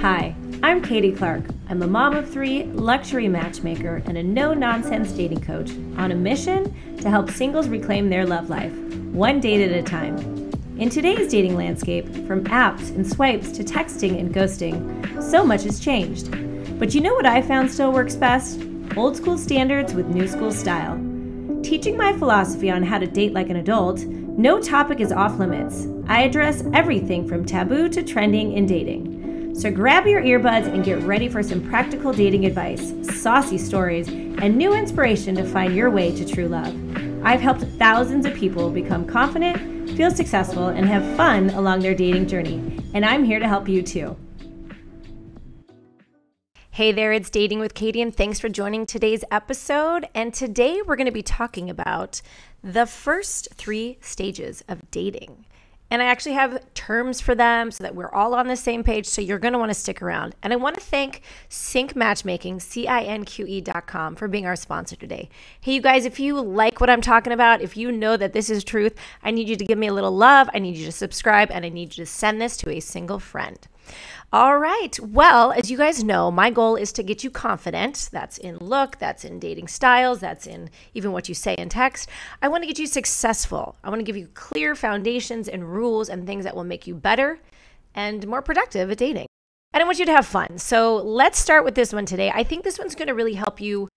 Hi, I'm Katy Clark. I'm a mom of three, luxury matchmaker, and a no nonsense dating coach on a mission to help singles reclaim their love life, one date at a time. In today's dating landscape, from apps and swipes to texting and ghosting, so much has changed. But you know what I found still works best? Old school standards with new school style. Teaching my philosophy on how to date like an adult, no topic is off limits. I address everything from taboo to trending in dating. So grab your earbuds and get ready for some practical dating advice, saucy stories, and new inspiration to find your way to true love. I've helped thousands of people become confident, feel successful, and have fun along their dating journey. And I'm here to help you too. Hey there, it's Dating with Katy, and thanks for joining today's episode. And today we're going to be talking about the first three stages of dating. And I actually have terms for them so that we're all on the same page. So you're going to want to stick around. And I want to thank Cinqe Matchmaking, C I N Q E.com, for being our sponsor today. Hey, you guys, if you like what I'm talking about, if you know that this is truth, I need you to give me a little love. I need you to subscribe and I need you to send this to a single friend. All right. Well, as you guys know, my goal is to get you confident. That's in look, that's in dating styles, that's in even what you say in text. I want to get you successful. I want to give you clear foundations and rules and things that will make you better and more productive at dating. And I want you to have fun. So let's start with this one today. I think this one's going to really help you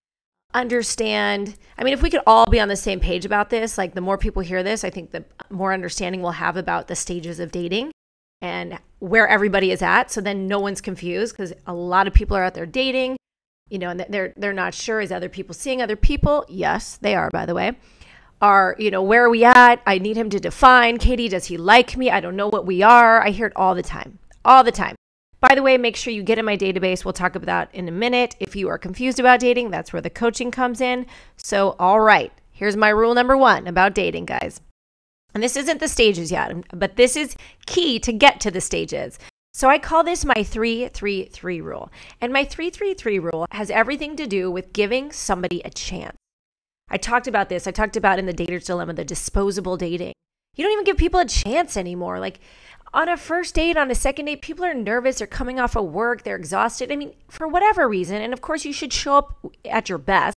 understand. I mean, if we could all be on the same page about this, like the more people hear this, I think the more understanding we'll have about the stages of dating and where everybody is at. So then no one's confused because a lot of people are out there dating, you know, and they're they're not sure is other people seeing other people? Yes, they are, by the way. Are, you know, where are we at? I need him to define. Katy, does he like me? I don't know what we are. I hear it all the time. All the time. By the way, make sure you get in my database. We'll talk about that in a minute. If you are confused about dating, that's where the coaching comes in. So, all right, here's my rule number one about dating, guys. And this isn't the stages yet, but this is key to get to the stages. So I call this my 333 rule. And my 333 rule has everything to do with giving somebody a chance. I talked about this. I talked about in the dater's dilemma the disposable dating. You don't even give people a chance anymore. Like on a first date, on a second date, people are nervous. They're coming off of work. They're exhausted. I mean, for whatever reason. And of course, you should show up at your best.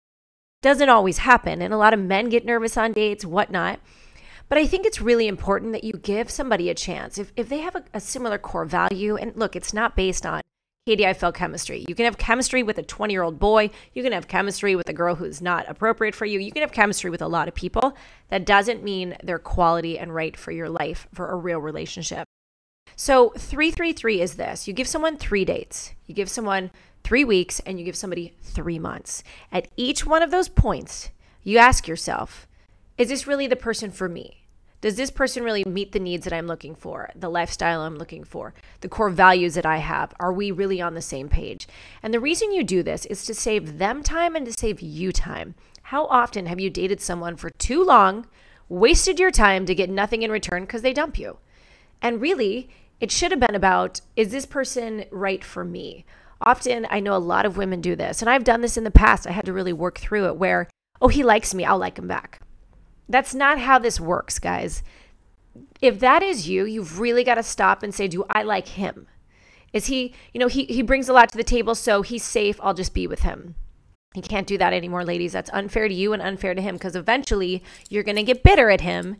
Doesn't always happen. And a lot of men get nervous on dates, whatnot. But I think it's really important that you give somebody a chance. If, if they have a, a similar core value, and look, it's not based on felt chemistry. You can have chemistry with a 20 year old boy. You can have chemistry with a girl who's not appropriate for you. You can have chemistry with a lot of people. That doesn't mean they're quality and right for your life for a real relationship. So, 333 is this you give someone three dates, you give someone three weeks, and you give somebody three months. At each one of those points, you ask yourself, is this really the person for me? Does this person really meet the needs that I'm looking for, the lifestyle I'm looking for, the core values that I have? Are we really on the same page? And the reason you do this is to save them time and to save you time. How often have you dated someone for too long, wasted your time to get nothing in return because they dump you? And really, it should have been about is this person right for me? Often, I know a lot of women do this, and I've done this in the past. I had to really work through it where, oh, he likes me, I'll like him back. That's not how this works, guys. If that is you, you've really got to stop and say, Do I like him? Is he, you know, he, he brings a lot to the table, so he's safe. I'll just be with him. You can't do that anymore, ladies. That's unfair to you and unfair to him because eventually you're going to get bitter at him,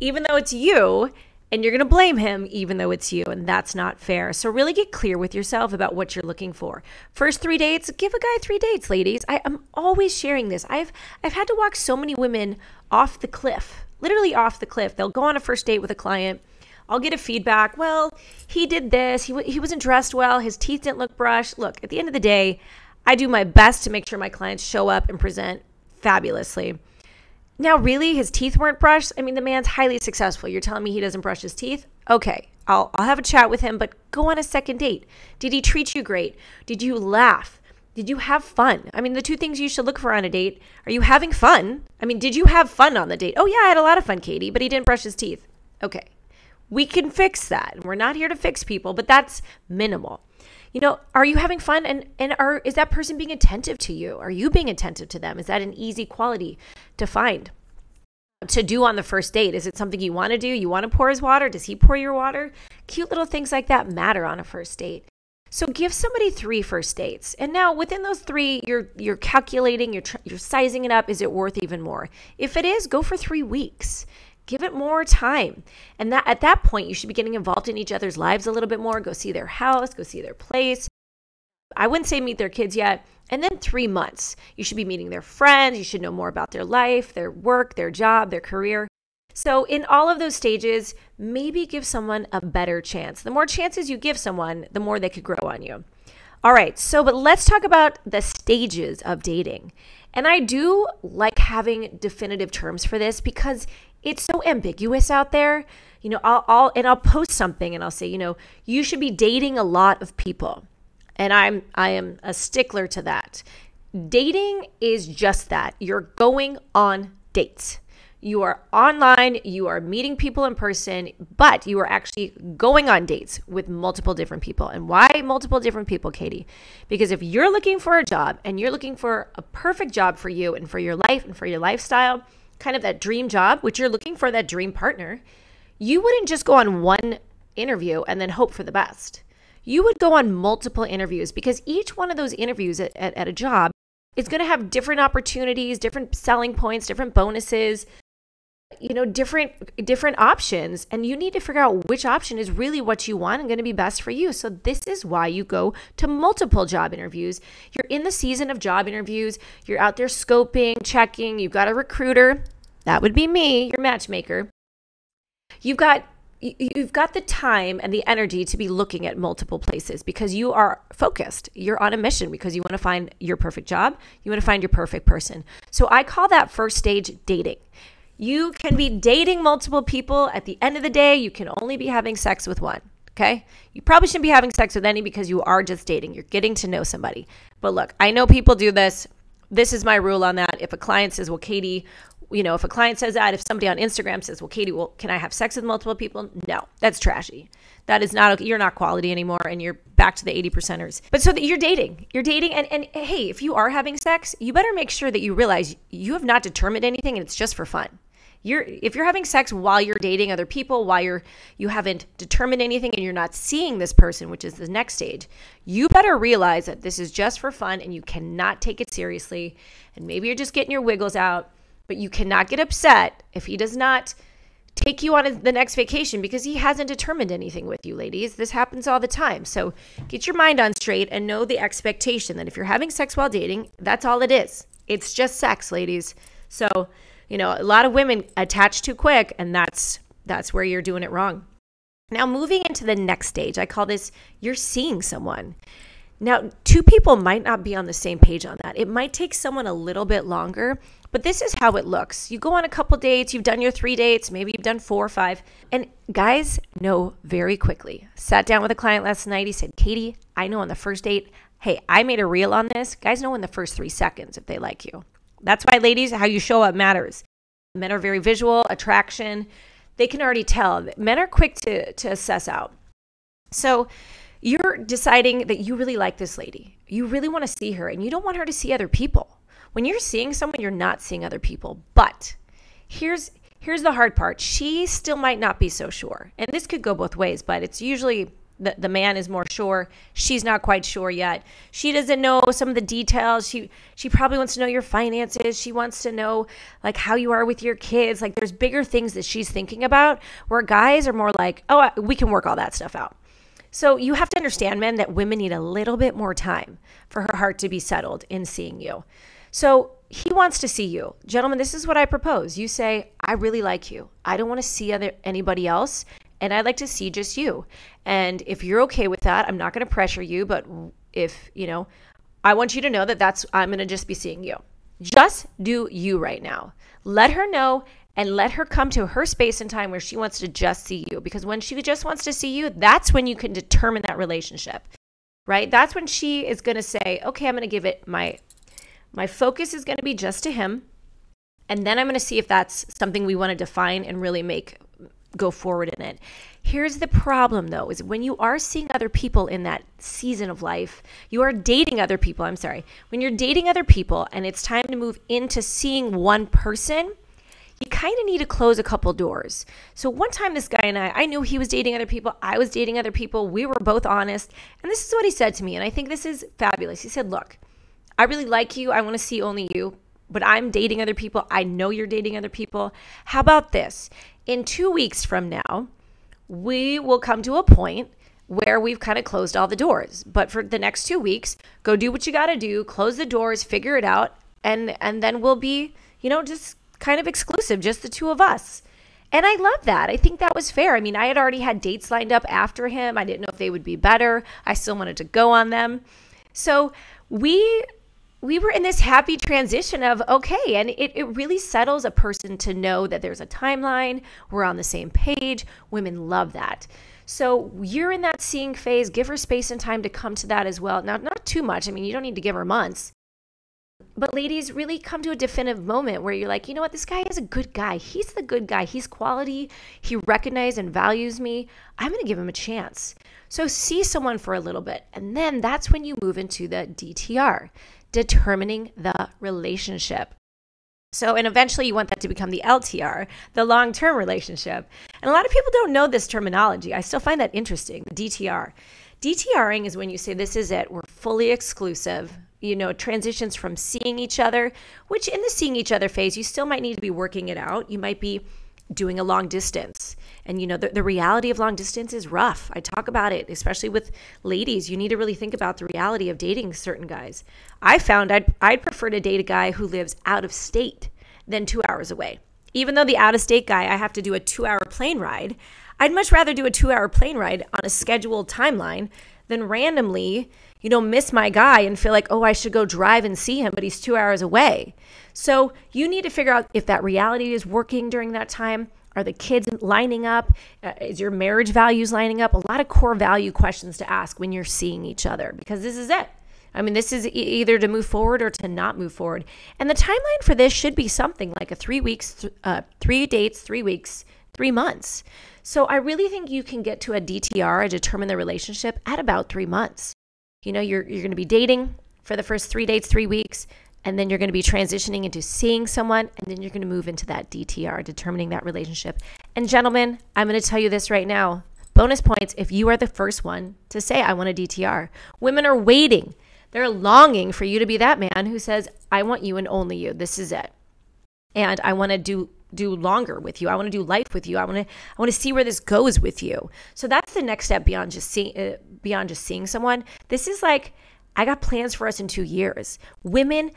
even though it's you, and you're going to blame him, even though it's you. And that's not fair. So, really get clear with yourself about what you're looking for. First three dates, give a guy three dates, ladies. I, am always sharing this. I've, I've had to walk so many women off the cliff, literally off the cliff. They'll go on a first date with a client. I'll get a feedback. Well, he did this. He, w- he wasn't dressed well. His teeth didn't look brushed. Look, at the end of the day, I do my best to make sure my clients show up and present fabulously. Now, really, his teeth weren't brushed? I mean, the man's highly successful. You're telling me he doesn't brush his teeth? Okay, I'll, I'll have a chat with him, but go on a second date. Did he treat you great? Did you laugh? Did you have fun? I mean, the two things you should look for on a date are you having fun? I mean, did you have fun on the date? Oh, yeah, I had a lot of fun, Katy, but he didn't brush his teeth. Okay, we can fix that. We're not here to fix people, but that's minimal. You know, are you having fun and and are is that person being attentive to you? Are you being attentive to them? Is that an easy quality to find? to do on the first date? Is it something you want to do? You want to pour his water? Does he pour your water? Cute little things like that matter on a first date. So give somebody three first dates. And now within those 3, you're you're calculating, you're tr- you're sizing it up, is it worth even more? If it is, go for 3 weeks. Give it more time. And that at that point you should be getting involved in each other's lives a little bit more, go see their house, go see their place. I wouldn't say meet their kids yet. And then 3 months, you should be meeting their friends, you should know more about their life, their work, their job, their career. So, in all of those stages, maybe give someone a better chance. The more chances you give someone, the more they could grow on you. All right, so, but let's talk about the stages of dating. And I do like having definitive terms for this because it's so ambiguous out there. You know, I'll, I'll and I'll post something and I'll say, you know, you should be dating a lot of people. And I'm I am a stickler to that. Dating is just that. You're going on dates. You are online, you are meeting people in person, but you are actually going on dates with multiple different people. And why multiple different people, Katy? Because if you're looking for a job and you're looking for a perfect job for you and for your life and for your lifestyle, kind of that dream job, which you're looking for that dream partner, you wouldn't just go on one interview and then hope for the best. You would go on multiple interviews because each one of those interviews at, at, at a job is going to have different opportunities, different selling points, different bonuses, you know different different options and you need to figure out which option is really what you want and going to be best for you so this is why you go to multiple job interviews you're in the season of job interviews you're out there scoping checking you've got a recruiter that would be me your matchmaker you've got you've got the time and the energy to be looking at multiple places because you are focused. You're on a mission because you want to find your perfect job. You want to find your perfect person. So I call that first stage dating. You can be dating multiple people. At the end of the day, you can only be having sex with one. Okay. You probably shouldn't be having sex with any because you are just dating. You're getting to know somebody. But look, I know people do this. This is my rule on that. If a client says, well, Katy, you know, if a client says that, if somebody on Instagram says, well, Katy, well, can I have sex with multiple people? No, that's trashy. That is not, you're not quality anymore and you're back to the 80 percenters. But so that you're dating, you're dating. And, and hey, if you are having sex, you better make sure that you realize you have not determined anything and it's just for fun you're if you're having sex while you're dating other people while you're you haven't determined anything and you're not seeing this person which is the next stage you better realize that this is just for fun and you cannot take it seriously. And maybe you're just getting your wiggles out but you cannot get upset if he does not take you on the next vacation because he hasn't determined anything with you ladies. This happens all the time. So get your mind on straight and know the expectation that if you're having sex while dating that's all it is. It's just sex ladies. So you know, a lot of women attach too quick and that's that's where you're doing it wrong. Now moving into the next stage, I call this you're seeing someone. Now, two people might not be on the same page on that. It might take someone a little bit longer, but this is how it looks. You go on a couple dates, you've done your three dates, maybe you've done four or five, and guys know very quickly. Sat down with a client last night. He said, Katy, I know on the first date, hey, I made a reel on this. Guys know in the first three seconds if they like you. That's why, ladies, how you show up matters. Men are very visual, attraction. They can already tell. Men are quick to, to assess out. So you're deciding that you really like this lady. You really want to see her and you don't want her to see other people. When you're seeing someone, you're not seeing other people. But here's here's the hard part. She still might not be so sure. And this could go both ways, but it's usually the, the man is more sure. She's not quite sure yet. She doesn't know some of the details. She she probably wants to know your finances. She wants to know like how you are with your kids. Like there's bigger things that she's thinking about where guys are more like oh we can work all that stuff out. So you have to understand men that women need a little bit more time for her heart to be settled in seeing you. So he wants to see you. Gentlemen, this is what I propose. You say, I really like you. I don't want to see other anybody else and I'd like to see just you. And if you're okay with that, I'm not going to pressure you, but if, you know, I want you to know that that's I'm going to just be seeing you. Just do you right now. Let her know and let her come to her space and time where she wants to just see you because when she just wants to see you, that's when you can determine that relationship. Right? That's when she is going to say, "Okay, I'm going to give it my my focus is going to be just to him." And then I'm going to see if that's something we want to define and really make go forward in it. Here's the problem though is when you are seeing other people in that season of life, you are dating other people, I'm sorry. When you're dating other people and it's time to move into seeing one person, you kind of need to close a couple doors. So one time this guy and I, I knew he was dating other people, I was dating other people. We were both honest. And this is what he said to me, and I think this is fabulous. He said, "Look, I really like you. I want to see only you, but I'm dating other people. I know you're dating other people. How about this? In 2 weeks from now, we will come to a point where we've kind of closed all the doors. But for the next 2 weeks, go do what you got to do, close the doors, figure it out, and and then we'll be, you know, just kind of exclusive, just the two of us. And I love that. I think that was fair. I mean, I had already had dates lined up after him. I didn't know if they would be better. I still wanted to go on them. So we we were in this happy transition of okay and it, it really settles a person to know that there's a timeline we're on the same page women love that so you're in that seeing phase give her space and time to come to that as well now not too much i mean you don't need to give her months but ladies really come to a definitive moment where you're like, you know what, this guy is a good guy. He's the good guy. He's quality. He recognizes and values me. I'm going to give him a chance. So see someone for a little bit. And then that's when you move into the DTR, determining the relationship. So, and eventually you want that to become the LTR, the long term relationship. And a lot of people don't know this terminology. I still find that interesting, DTR. DTRing is when you say, This is it, we're fully exclusive, you know, transitions from seeing each other, which in the seeing each other phase, you still might need to be working it out. You might be doing a long distance. And, you know, the, the reality of long distance is rough. I talk about it, especially with ladies. You need to really think about the reality of dating certain guys. I found I'd, I'd prefer to date a guy who lives out of state than two hours away. Even though the out of state guy, I have to do a two hour plane ride, I'd much rather do a two hour plane ride on a scheduled timeline than randomly you know, miss my guy and feel like, oh, I should go drive and see him, but he's two hours away. So you need to figure out if that reality is working during that time. Are the kids lining up? Uh, is your marriage values lining up? A lot of core value questions to ask when you're seeing each other because this is it. I mean, this is e- either to move forward or to not move forward. And the timeline for this should be something like a three weeks, th- uh, three dates, three weeks, three months. So I really think you can get to a DTR, a determine the relationship, at about three months. You know, you're you're going to be dating for the first 3 dates, 3 weeks, and then you're going to be transitioning into seeing someone and then you're going to move into that DTR, determining that relationship. And gentlemen, I'm going to tell you this right now. Bonus points if you are the first one to say I want a DTR. Women are waiting. They're longing for you to be that man who says, "I want you and only you. This is it." And I want to do do longer with you. I want to do life with you. I want to I want to see where this goes with you. So that's the next step beyond just seeing uh, beyond just seeing someone. This is like I got plans for us in 2 years. Women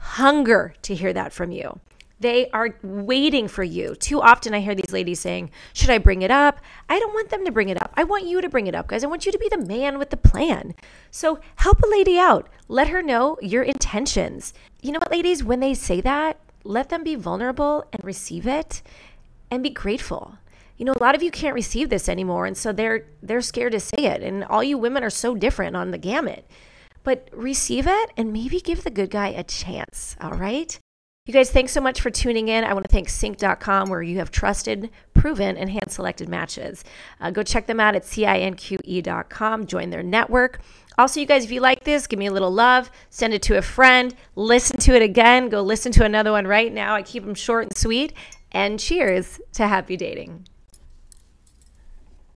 hunger to hear that from you. They are waiting for you. Too often I hear these ladies saying, Should I bring it up? I don't want them to bring it up. I want you to bring it up, guys. I want you to be the man with the plan. So help a lady out. Let her know your intentions. You know what, ladies? When they say that, let them be vulnerable and receive it and be grateful. You know, a lot of you can't receive this anymore and so they're they're scared to say it and all you women are so different on the gamut. But receive it and maybe give the good guy a chance, all right? You guys, thanks so much for tuning in. I want to thank Cinqe.com, where you have trusted, proven, and hand selected matches. Uh, go check them out at cinqe.com. Join their network. Also, you guys, if you like this, give me a little love, send it to a friend, listen to it again, go listen to another one right now. I keep them short and sweet. And cheers to happy dating.